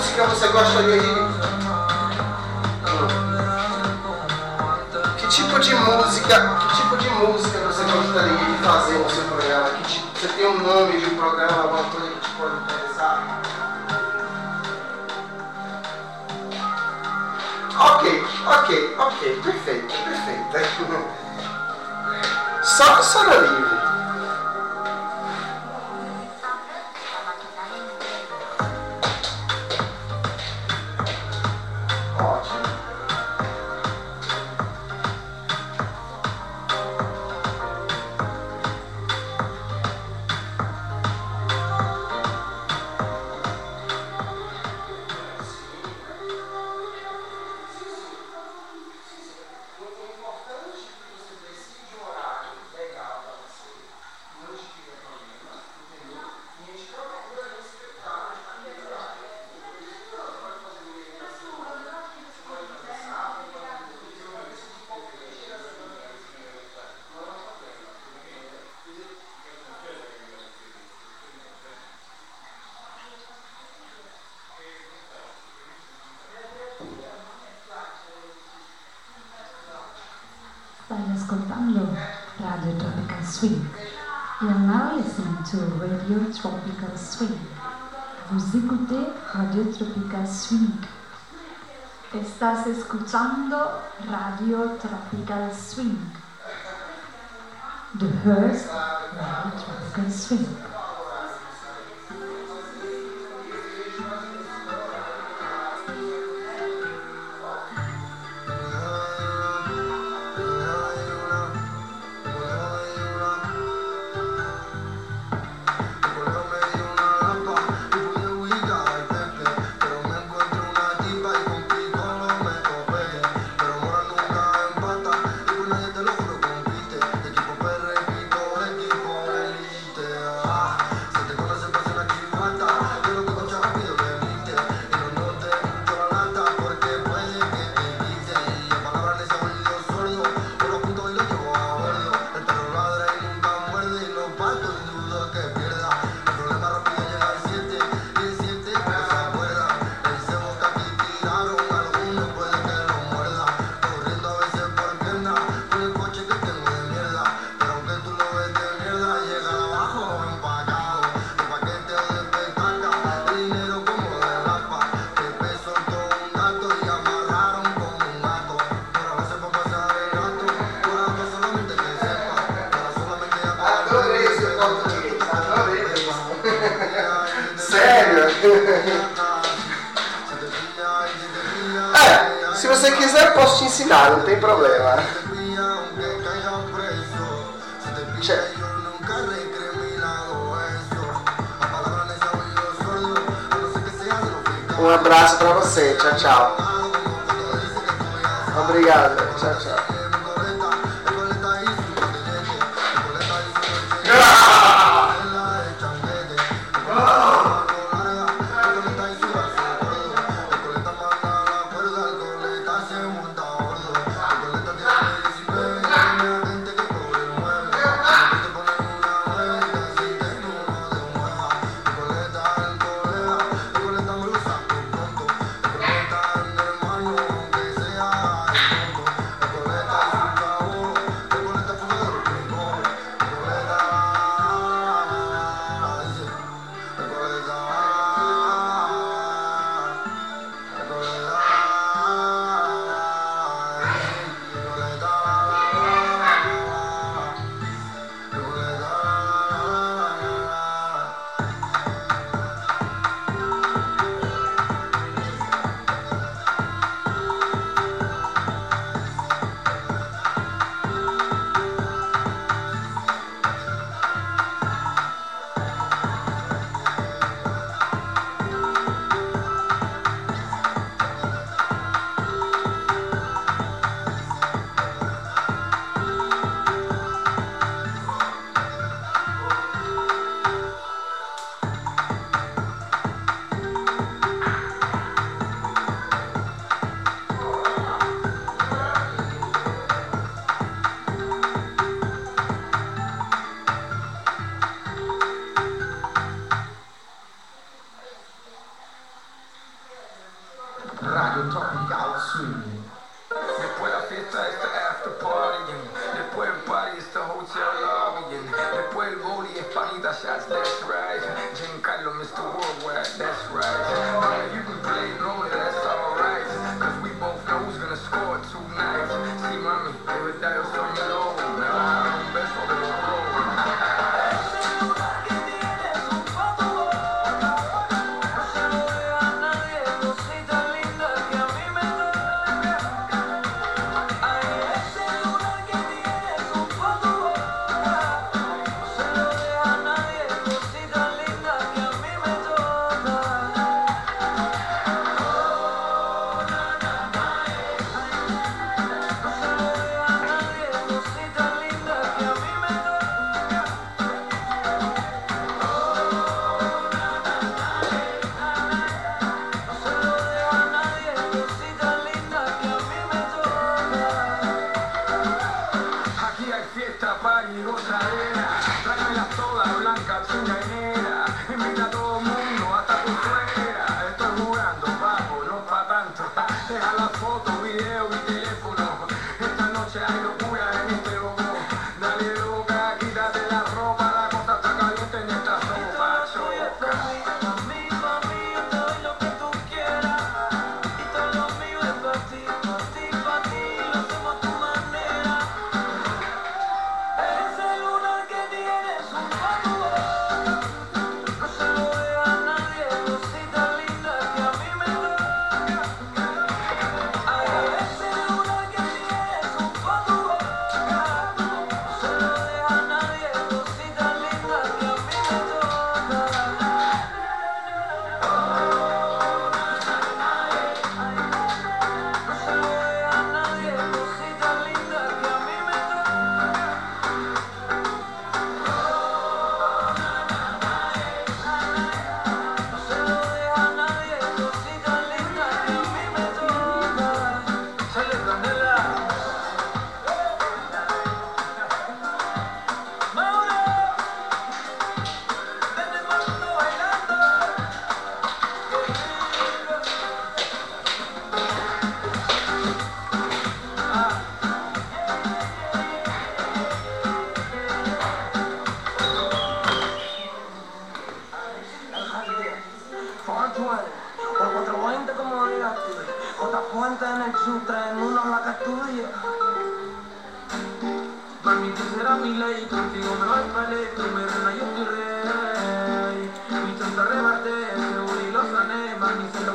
música você gostaria de. Que tipo de música. Que tipo de música você gostaria de fazer no seu programa? Que tipo, você tem um nome de um programa, alguma coisa que te pode interessar? Ok, ok, ok, perfeito, perfeito. Só, só na livre. Swing. You are now listening to Radio Tropical Swing. Vous écoutez Radio Tropical Swing. Estás escuchando Radio Tropical Swing. Du hörst Radio Tropical Swing. é, se você quiser, posso te ensinar, não tem problema. Che Um abraço pra você. Tchau, tchau. Obrigado. Tchau, tchau. Nelson e eu 420, o 420 como digas tú. otra Fuente en el Sutra, en uno la que estudia. Tú serás mi ley, contigo me voy para ley, primero una yo rey. Mi chanta rebate, seguro y lo